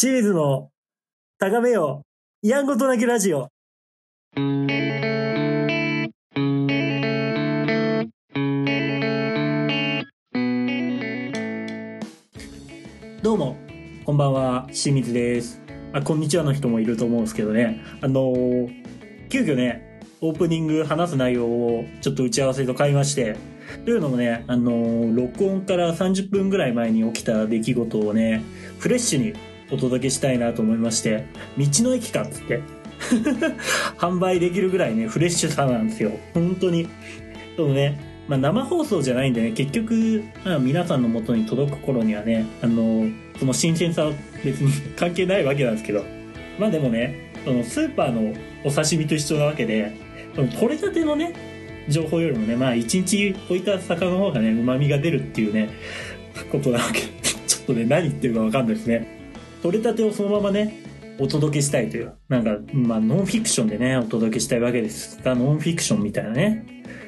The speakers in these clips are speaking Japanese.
清水の高めよう、やんごとなきラジオ。どうも、こんばんは、清水です。あ、こんにちはの人もいると思うんですけどね。あのー急遽ね、オープニング話す内容をちょっと打ち合わせと変えまして、というのもね、あのー録音から30分ぐらい前に起きた出来事をね、フレッシュにお届けしたいなと思いまして、道の駅かっつって、販売できるぐらいね、フレッシュさなんですよ。本当に。そうね、まあ生放送じゃないんでね、結局、まあ、皆さんの元に届く頃にはね、あのその新鮮さは別に 関係ないわけなんですけど、まあでもね、そのスーパーのお刺身と一緒なわけで、その取れたてのね、情報よりもね、まあ一日置いた魚の方がね、旨味が出るっていうね、ことなわけ。ちょっとね、何言ってるかわかんないですね。取れたてをそのままね、お届けしたいという、なんか、まあノンフィクションでね、お届けしたいわけですが、ノンフィクションみたいなね、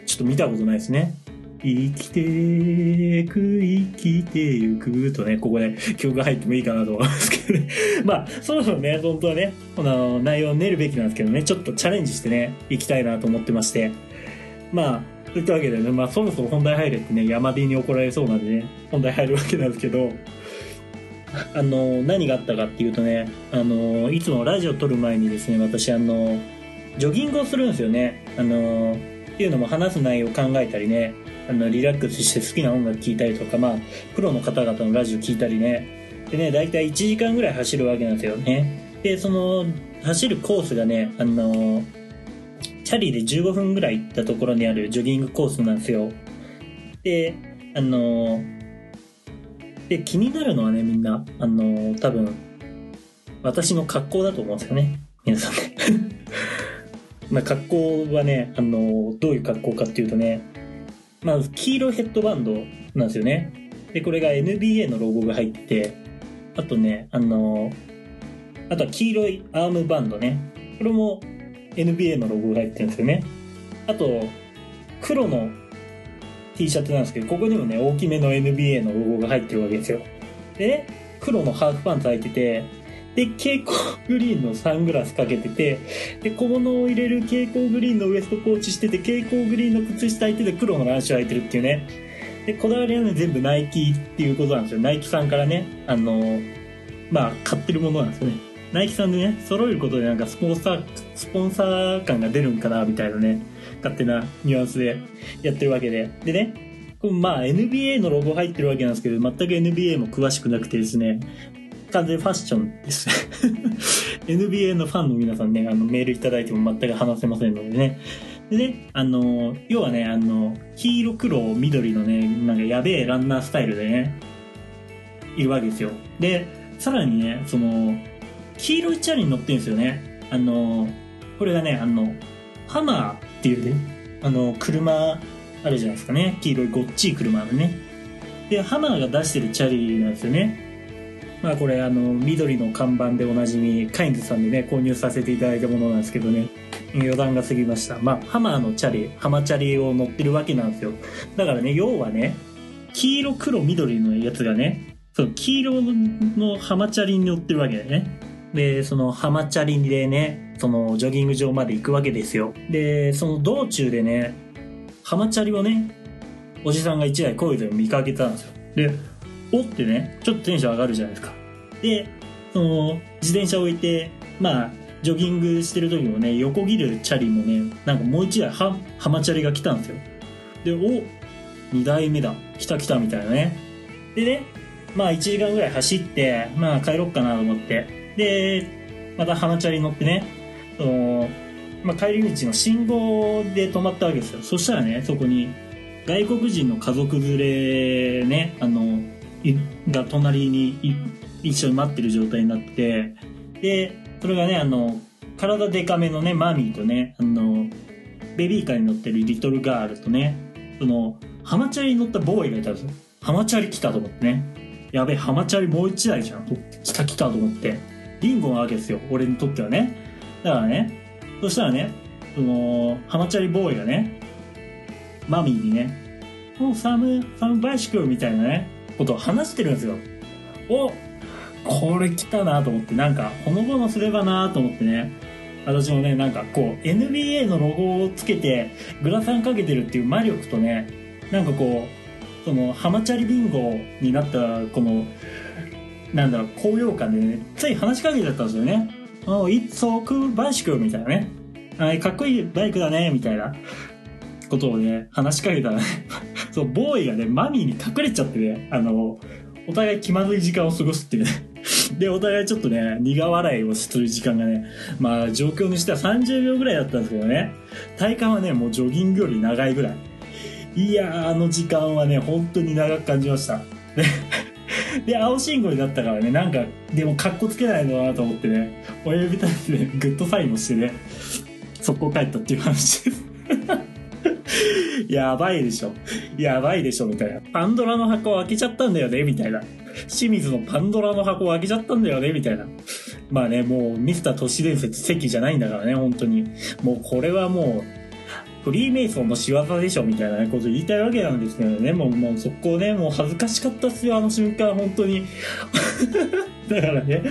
ちょっと見たことないですね。生きてゆく、生きてゆくとね、ここで 曲が入ってもいいかなと思いますけどね。まあ、そろそろね、本当はね、この内容を練るべきなんですけどね、ちょっとチャレンジしてね、行きたいなと思ってまして。まあ、といったわけでね、まあそろそろ本題入れってね、山 D に怒られそうなんでね、本題入るわけなんですけど、あの、何があったかっていうとね、あの、いつもラジオ撮る前にですね、私あの、ジョギングをするんですよね。あの、っていうのも話す内容を考えたりね、あの、リラックスして好きな音楽聴いたりとか、まあ、プロの方々のラジオ聞いたりね、でね、だいたい1時間ぐらい走るわけなんですよね。で、その、走るコースがね、あの、チャリで15分ぐらい行ったところにあるジョギングコースなんですよ。で、あの、で、気になるのはね、みんな、あの、多分、私の格好だと思うんですよね。皆さんね。まあ、格好はね、あの、どういう格好かっていうとね、まず黄色いヘッドバンドなんですよね。で、これが NBA のロゴが入ってて、あとね、あの、あとは黄色いアームバンドね。これも NBA のロゴが入ってるんですよね。あと、黒の T シャツなんですけど、ここにもね、大きめの NBA のロゴが入ってるわけですよ。でね、黒のハーフパンツ履いてて、で、蛍光グリーンのサングラスかけてて、で、小物を入れる蛍光グリーンのウエストポーチしてて、蛍光グリーンの靴下履いてて、黒のランシュ履いてるっていうね。で、こだわりはね、全部ナイキっていうことなんですよ。ナイキさんからね、あの、まあ、買ってるものなんですよね。ナイキさんでね、揃えることでなんかスポンサー、スポンサー感が出るんかな、みたいなね、勝手なニュアンスでやってるわけで。でね、これまあ NBA のロゴ入ってるわけなんですけど、全く NBA も詳しくなくてですね、完全ファッションです。NBA のファンの皆さんね、あのメールいただいても全く話せませんのでね。でね、あの、要はね、あの、黄色、黒、緑のね、なんかやべえランナースタイルでね、いるわけですよ。で、さらにね、その、黄色いチャリに乗ってるんですよね。あの、これがね、あの、ハマーっていうね、あの、車、あるじゃないですかね。黄色いごっちい車のね。で、ハマーが出してるチャリなんですよね。まあこれあの、緑の看板でおなじみ、カインズさんでね、購入させていただいたものなんですけどね。余談が過ぎました。まあ、ハマーのチャリ、ハマチャリを乗ってるわけなんですよ。だからね、要はね、黄色、黒、緑のやつがね、その黄色のハマチャリに乗ってるわけだよね。で、そのハマチャリでね、そのジョギング場まで行くわけですよ。で、その道中でね、ハマチャリをね、おじさんが一台声で見かけたんですよ。で、おってね、ちょっとテンション上がるじゃないですか。で、その、自転車を置いて、まあ、ジョギングしてる時もね、横切るチャリもね、なんかもう一台ハ、ハマチャリが来たんですよ。で、お二台目だ。来た来たみたいなね。でね、まあ1時間ぐらい走って、まあ帰ろっかなと思って。で、またハマチャリ乗ってね、の、まあ帰り道の信号で止まったわけですよ。そしたらね、そこに外国人の家族連れね、あの、が隣に一緒に待ってる状態になって、で、それがね、あの、体デカめのね、マミーとね、あの、ベビーカーに乗ってるリトルガールとね、その、ハマチャリに乗ったボーイがいたんですよ。ハマチャリ来たと思ってね。やべえ、ハマチャリもう一台じゃん。来た来たと思って。リンゴなわけですよ。俺にとってはね。だからね、そしたらね、その、ハマチャリボーイがね、マミーにね、もうサム、サムバイシクルみたいなね、ことを話してるんですよ。おこれ来たなと思って、なんか、ほのぼのすればなと思ってね、私もね、なんかこう、NBA のロゴをつけて、グラサンかけてるっていう魔力とね、なんかこう、その、ハマチャリビンゴになった、この、なんだろう、高揚感でね、つい話しかけちゃったんですよね。あ、It's so cool bicycle みたいなね。あかっこいいバイクだね、みたいなことをね、話しかけたらね、そう、ボーイがね、マミーに隠れちゃってね、あの、お互い気まずい時間を過ごすっていうね。で、お互いちょっとね、苦笑いをする時間がね、まあ、状況にしては30秒ぐらいだったんですけどね、体感はね、もうジョギングより長いぐらい。いやー、あの時間はね、本当に長く感じました。で、青信号になったからね、なんか、でも格好つけないのなと思ってね、親指立ててね、グッドサインもしてね、速攻帰ったっていう話です。やばいでしょ。やばいでしょ、みたいな。パンドラの箱を開けちゃったんだよね、みたいな。清水のパンドラの箱を開けちゃったんだよね、みたいな。まあね、もうミスター都市伝説席じゃないんだからね、本当に。もうこれはもう、フリーメイソンの仕業でしょみたいなこと言いたいわけなんですけどね。もう、もうそこね、もう恥ずかしかったっすよ、あの瞬間、本当に。だからね、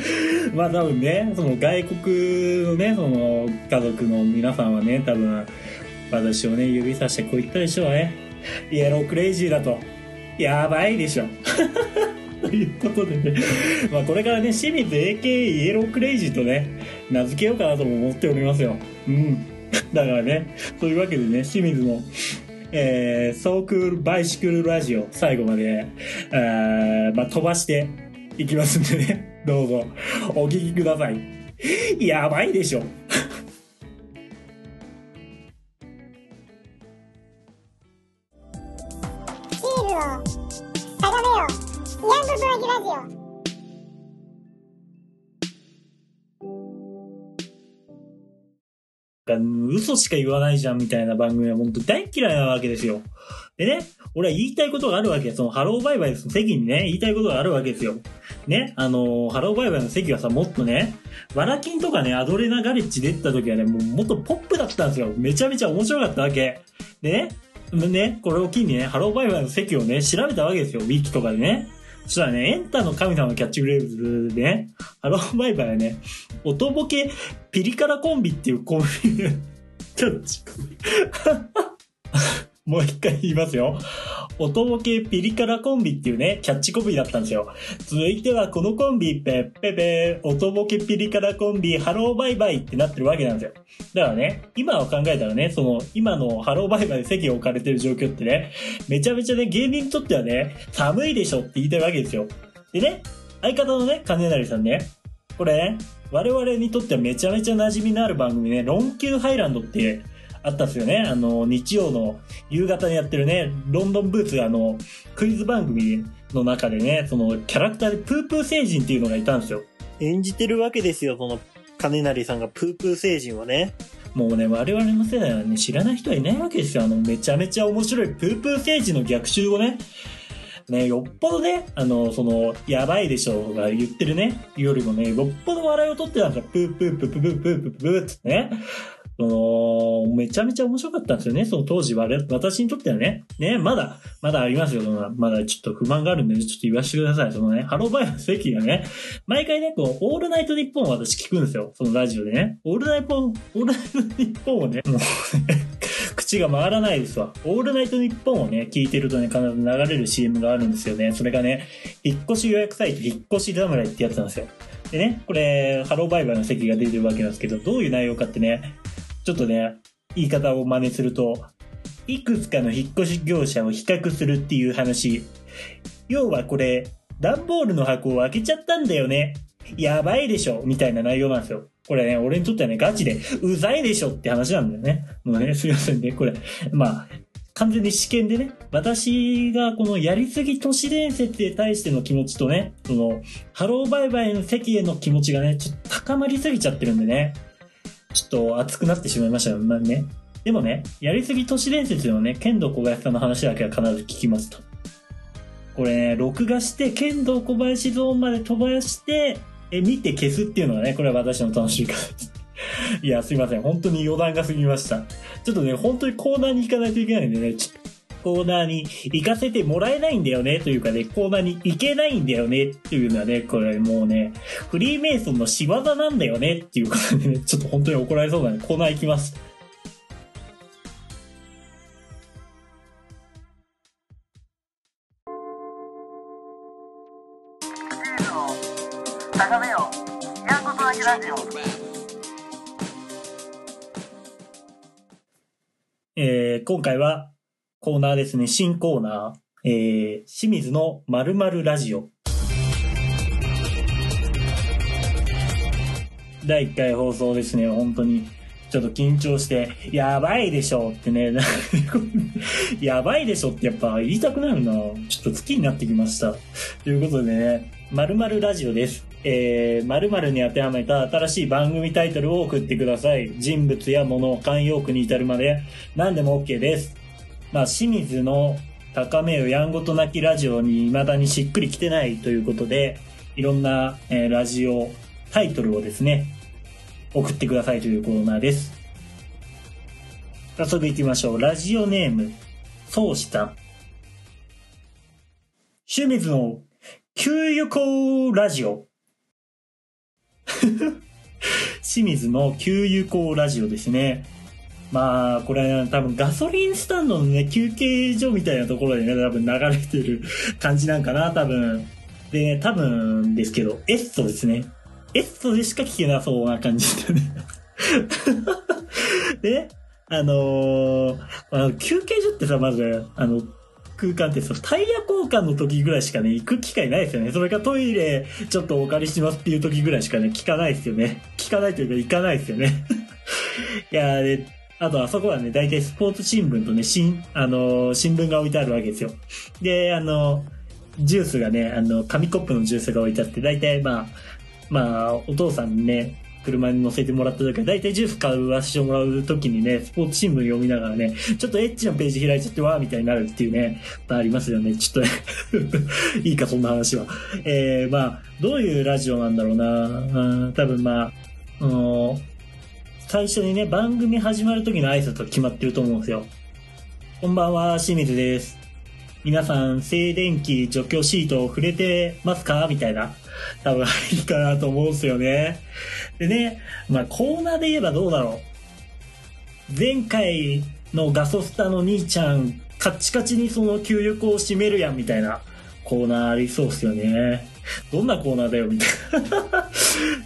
まあ多分ね、その外国のね、その家族の皆さんはね、多分、私をね、指さしてこう言ったでしょうね。イエロークレイジーだと。やばいでしょ。ということでね、まあこれからね、清水 AK イエロークレイジーとね、名付けようかなとも思っておりますよ。うん。だからね、というわけでね、清水の、えー、ソークーバイシクルラジオ、最後まで、えーまあ、飛ばしていきますんでね、どうぞ、お聞きください。やばいでしょ。嘘しか言わないじゃんみたいな番組は本当大嫌いなわけですよ。でね、俺は言いたいことがあるわけそのハローバイバイの席にね、言いたいことがあるわけですよ。ね、あのハローバイバイの席はさ、もっとね、ワラキンとかね、アドレナガレッジ出てた時はね、もうもっとポップだったんですよ。めちゃめちゃ面白かったわけ。でね、ね、これを機にね、ハローバイバイの席をね、調べたわけですよ。ウィキとかでね。そしたらね、エンタの神様のキャッチフレーズでね、ハローバイバイはね、音ボケピリ辛コンビっていうコンビで、キャッチ。もう一回言いますよ。音ボケピリ辛コンビっていうね、キャッチコピーだったんですよ。続いてはこのコンビ、ペッペペ、音ボケピリ辛コンビ、ハローバイバイってなってるわけなんですよ。だからね、今を考えたらね、その、今のハローバイバイで席が置かれてる状況ってね、めちゃめちゃね、芸人にとってはね、寒いでしょって言いたいわけですよ。でね、相方のね、金成さんね、これね、我々にとってはめちゃめちゃ馴染みのある番組ね、ロン Q！ハイランドってあったんですよね。あの、日曜の夕方にやってるね、ロンドンブーツあの、クイズ番組の中でね、そのキャラクターでプープー星人っていうのがいたんですよ。演じてるわけですよ、その、金成さんがプープー星人はね。もうね、我々の世代はね、知らない人はいないわけですよ。あの、めちゃめちゃ面白いプープー星人の逆襲をね、ね、よっぽどね、あの、その、やばいでしょが言ってるね、よりもね、よっぽど笑いを取ってたんですよ。プープープープープープープープーってね。その、めちゃめちゃ面白かったんですよね。その当時我々、私にとってはね。ね、まだ、まだありますよ。まだちょっと不満があるんで、ちょっと言わせてください。そのね、ハローバイバイの関がね、毎回ね、こう、オールナイトニッポンを私聞くんですよ。そのラジオでね。オールナイト、オールナイトニッポンをね、もう、口が回らないですわ。オールナイトニッポンをね、聞いてるとね、必ず流れる CM があるんですよね。それがね、引っ越し予約サイト、引っ越し侍ってやつなんですよ。でね、これ、ハローバイバイの席が出てるわけなんですけど、どういう内容かってね、ちょっとね、言い方を真似すると、いくつかの引っ越し業者を比較するっていう話。要はこれ、段ボールの箱を開けちゃったんだよね。やばいでしょみたいな内容なんですよ。これね、俺にとってはね、ガチで、うざいでしょって話なんだよね。もうね、すいませんね。これ、まあ、完全に試験でね、私がこのやりすぎ都市伝説に対しての気持ちとね、その、ハローバイバイの席への気持ちがね、ちょっと高まりすぎちゃってるんでね、ちょっと熱くなってしまいましたよ、まあね。でもね、やりすぎ都市伝説のね、剣道小林さんの話だけは必ず聞きますと。これね、録画して、剣道小林ゾーンまで飛ばして、え、見て消すっていうのがね、これは私の楽しみ方です。いや、すいません。本当に余談が過ぎました。ちょっとね、本当にコーナーに行かないといけないんでね、ちょっコーナーに行かせてもらえないんだよね、というかね、コーナーに行けないんだよね、っていうのはね、これもうね、フリーメイソンの仕業なんだよね、っていうことでね、ちょっと本当に怒られそうなんで、コーナー行きます。高めようやんことなきラジオえー、今回はコーナーですね、新コーナー、えー、清水の〇〇ラジオ。第1回放送ですね、本当に。ちょっと緊張して、やばいでしょってね、やばいでしょってやっぱ言いたくなるなちょっと好きになってきました。ということでね、〇〇ラジオです。えー、〇〇に当てはめた新しい番組タイトルを送ってください。人物や物を、慣用句に至るまで何でも OK です。まあ、清水の高めよやんごとなきラジオに未だにしっくりきてないということで、いろんな、えーラジオタイトルをですね、送ってくださいというコーナーです。早速行きましょう。ラジオネーム、そうした。清水の給油口ラジオ。清水の給油口ラジオですね。まあ、これね多分ガソリンスタンドのね、休憩所みたいなところでね、多分流れてる感じなんかな、多分。で、多分ですけど、エッソですね。エッソでしか聞けなそうな感じだよね。で、あのーあの休憩所ってさ、まず、あの、空間ってさ、タイヤ交換の時ぐらいしかね、行く機会ないですよね。それかトイレちょっとお借りしますっていう時ぐらいしかね、聞かないですよね。聞かないというか行かないですよね。いやーで、あとあそこはね、大体スポーツ新聞とね、新、あのー新聞が置いてあるわけですよ。で、あのジュースがね、あの、紙コップのジュースが置いてあって、大体まあ、まあ、お父さんにね、車に乗せてもらった時は、大体ジュース買わせてもらう時にね、スポーツ新聞読みながらね、ちょっとエッチなページ開いちゃってわーみたいになるっていうね、まあありますよね。ちょっとね いいか、そんな話は。えー、まあ、どういうラジオなんだろうなうん多分まあ、あのー最初にね、番組始まる時の挨拶が決まってると思うんですよ。こんばんは、清水です。皆さん、静電気除去シートを触れてますか？みたいな。多分いいかなと思うんですよね。でね、まあコーナーで言えばどうだろう。前回のガソスタの兄ちゃん、カッチカチにその給油口を締めるやんみたいなコーナーありそうっすよね。どんなコーナーだよみたいな。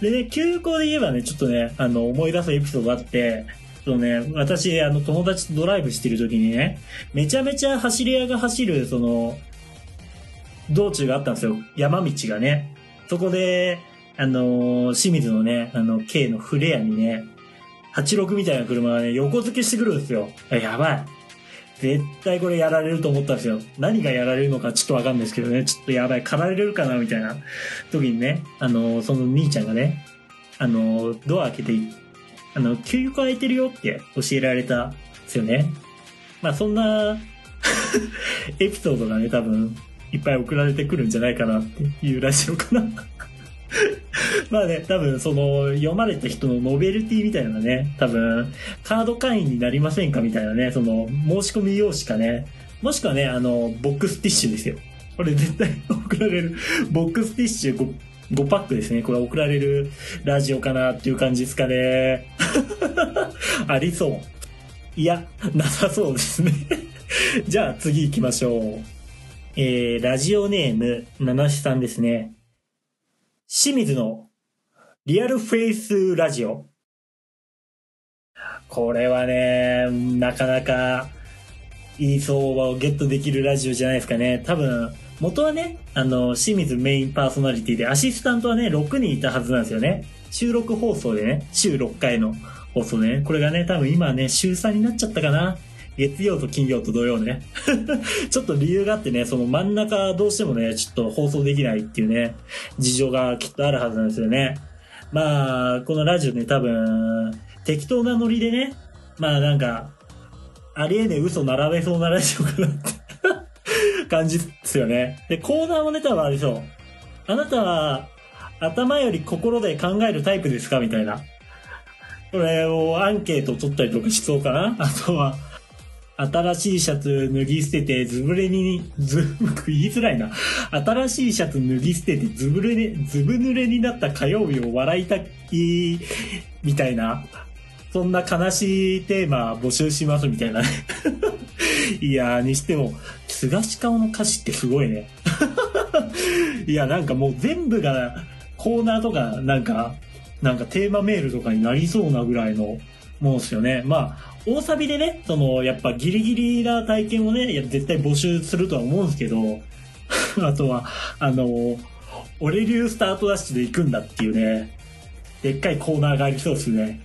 でね、給油口で言えばね、ちょっとね、あの、思い出すエピソードがあって、そのね、私、あの、友達とドライブしてる時にね、めちゃめちゃ走り屋が走る、その、道中があったんですよ。山道がね。そこで、あのー清水のね、あの、K のフレアにね、86みたいな車がね、横付けしてくるんですよ。やばい。絶対これやられると思ったんですよ。何がやられるのかちょっとわかんないですけどね、ちょっとやばい、狩られるかなみたいな時にね、あのその兄ちゃんがね、あのドア開けて、あの、給油口開いてるよって教えられたんですよね。まあそんな エピソードがね、多分、いっぱい送られてくるんじゃないかなっていうラジオかな。まあね、多分その読まれた人のノベルティみたいなね、多分カード会員になりませんかみたいなね、その申し込み用紙かね、もしくはね、あの、ボックスティッシュですよ。これ絶対 送られる、ボックスティッシュ 5, 5パックですね。これ送られるラジオかなっていう感じですかね。ありそう。いや、なさそうですね。じゃあ次行きましょう。えー、ラジオネーム、七しさんですね。清水のリアルフェイスラジオ。これはね、なかなかいい相場をゲットできるラジオじゃないですかね。多分、元はね、あの、清水メインパーソナリティで、アシスタントはね、6人いたはずなんですよね。収録放送でね、週6回の放送ね。これがね、多分今ね、週3になっちゃったかな。月曜と金曜と土曜ね。ちょっと理由があってね、その真ん中どうしてもね、ちょっと放送できないっていうね、事情がきっとあるはずなんですよね。まあ、このラジオね、多分、適当なノリでね、まあなんか、ありえねえ嘘並べそうなラジオかなって 感じですよね。で、コーナーもね、多分ありそう。あなたは、頭より心で考えるタイプですか？みたいな。これをアンケート取ったりとかしそうかな？あとは、新しいシャツ脱ぎ捨ててずぶれに、ず、言いづらいな。新しいシャツ脱ぎ捨ててずぶれに、ずぶ濡れになった火曜日を笑いたい、みたいな。そんな悲しいテーマ募集しますみたいなね。いやー、にしても、菅氏顔の歌詞ってすごいね。いや、なんかもう全部がコーナーとか、なんか、なんかテーマメールとかになりそうなぐらいのもんですよね。まあ、大サビでね、その、やっぱギリギリな体験をね、いや絶対募集するとは思うんですけど、あとは、あの、俺流スタートダッシュで行くんだっていうね、でっかいコーナーがありそうですね。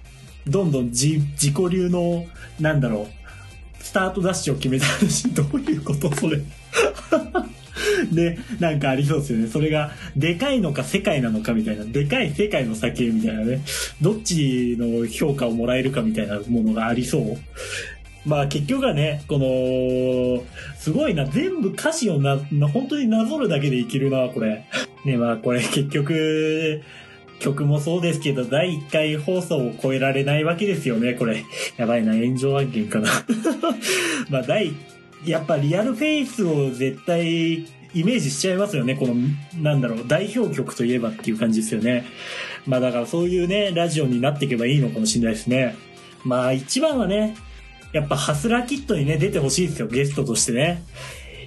どんどん自自己流の、なんだろう、スタートダッシュを決めた話、どういうことそれ。で、なんかありそうですよね。それが、でかいのか世界なのかみたいな。でかい世界の先みたいなね。どっちの評価をもらえるかみたいなものがありそう？まあ結局はね、この、すごいな、全部歌詞をな、な本当になぞるだけでいけるな、これ。ね、まあこれ結局、曲もそうですけど、第1回放送を超えられないわけですよね、これ。やばいな、炎上案件かな。まあ第、やっぱリアルフェイスを絶対イメージしちゃいますよね、この、なんだろう、代表曲といえばっていう感じですよね。まあだからそういうね、ラジオになっていけばいいのかもしれないですね。まあ一番はね、やっぱハスラーキットにね、出てほしいですよ、ゲストとしてね。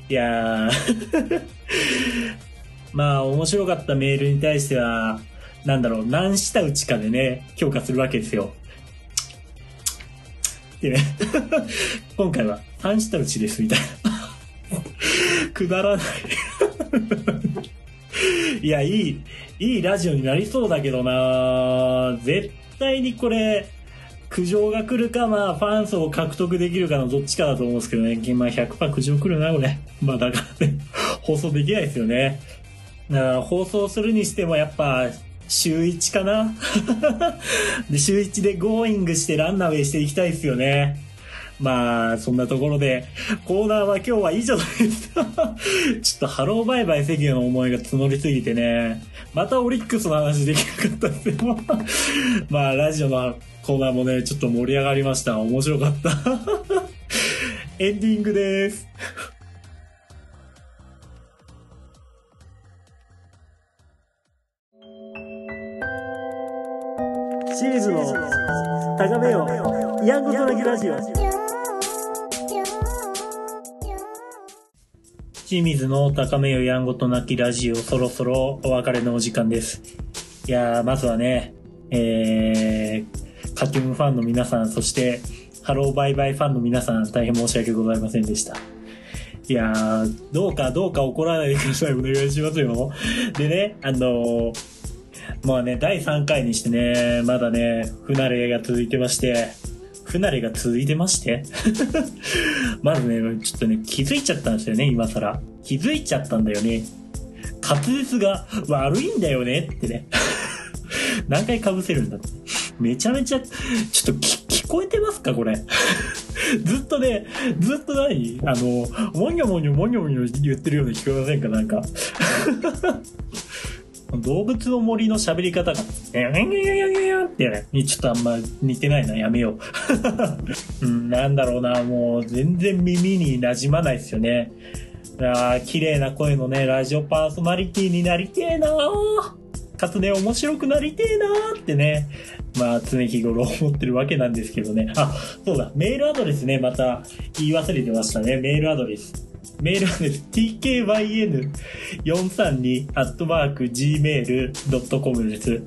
いやー まあ面白かったメールに対しては、なんだろう、何下打ちかでね、評価するわけですよ。でね、今回は3下打ちです、みたいな。くだらない。いや、いい、いいラジオになりそうだけどな絶対にこれ、苦情が来るか、まあ、ファン層を獲得できるかのどっちかだと思うんですけどね。まあ、100%苦情来るな、これ。まあ、だからね、放送できないですよね。だから放送するにしてもやっぱ、週1かな で、週1でゴーイングしてランナーウェイしていきたいですよね。まあ、そんなところで、コーナーは今日は以上です。ちょっとハローバイバイ関の思いが募りすぎてね、またオリックスの話できなかったですよ。まあ、ラジオのコーナーもね、ちょっと盛り上がりました。面白かった。エンディングです。シリーズの高めよ、ヤングトラギラジオ。清水の高めよやんごとなきラジオ、そろそろお別れのお時間です。いやー、まずはね、えー、カキュムファンの皆さん、そして、ハローバイバイファンの皆さん、大変申し訳ございませんでした。いやー、どうかどうか怒らないでください。お願いしますよ。でね、あのー、まあね、第3回にしてね、まだね、不慣れが続いてまして、不慣れが続いてまして まずね、ちょっとね、気づいちゃったんですよね、今更。気づいちゃったんだよね。滑舌が悪いんだよねってね。何回被せるんだって。めちゃめちゃ、ちょっと聞こえてますかこれ。ずっとね、ずっと何？あの、もにょもにょもにょもにょ言ってるように聞こえませんかなんか。動物の森の喋り方が、えー、ってね、にちょっとあんま似てないな、やめよう。なんだろうな、もう全然耳に馴染まないですよね。あ綺麗な声のね、ラジオパーソナリティになりてえなかつね、面白くなりてえなってね、まあ、常日頃思ってるわけなんですけどね。あ、そうだ、メールアドレスね、また言い忘れてましたね、メールアドレス。メールアドレス tkyn432-gmail.com です。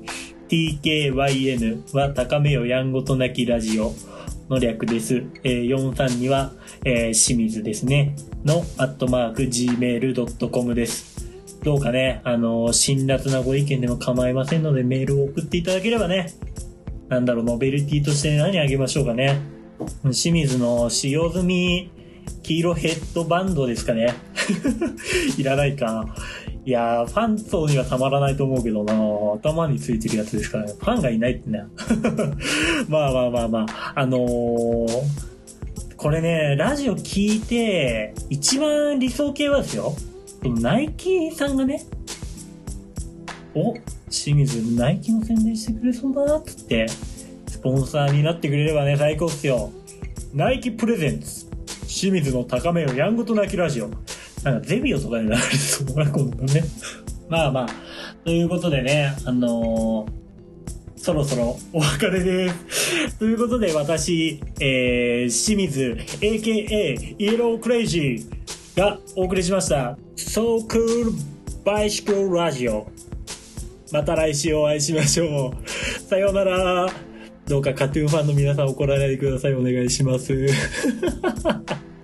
tkyn は高めよやんごとなきラジオの略です。えー、432は、えー、清水ですね。のアットマーク gmail.com です。どうかね、あのー、辛辣なご意見でも構いませんのでメールを送っていただければね、なんだろう、ノベルティとして何あげましょうかね。清水の使用済み黄色ヘッドバンドですかね。いらないか。いやー、ファン層にはたまらないと思うけどな頭についてるやつですからね。ファンがいないってね。まあまあまあまあ。あのー、これね、ラジオ聞いて、一番理想系はですよ。ナイキさんがね、お、清水ナイキの宣伝してくれそうだなっつって、スポンサーになってくれればね、最高っすよ。ナイキプレゼンツ。清水の高めよやんごとなきラジオ。なんかゼビオとかになるそうな、今度ね。まあまあ。ということでね、あのーそろそろお別れです。ということで私、えー、清水 AKA イエロークレイジーがお送りしました。So Cool Bicycle Radio。また来週お会いしましょう。さようなら。どうかカトゥーンファンの皆さん怒らないでください。お願いします。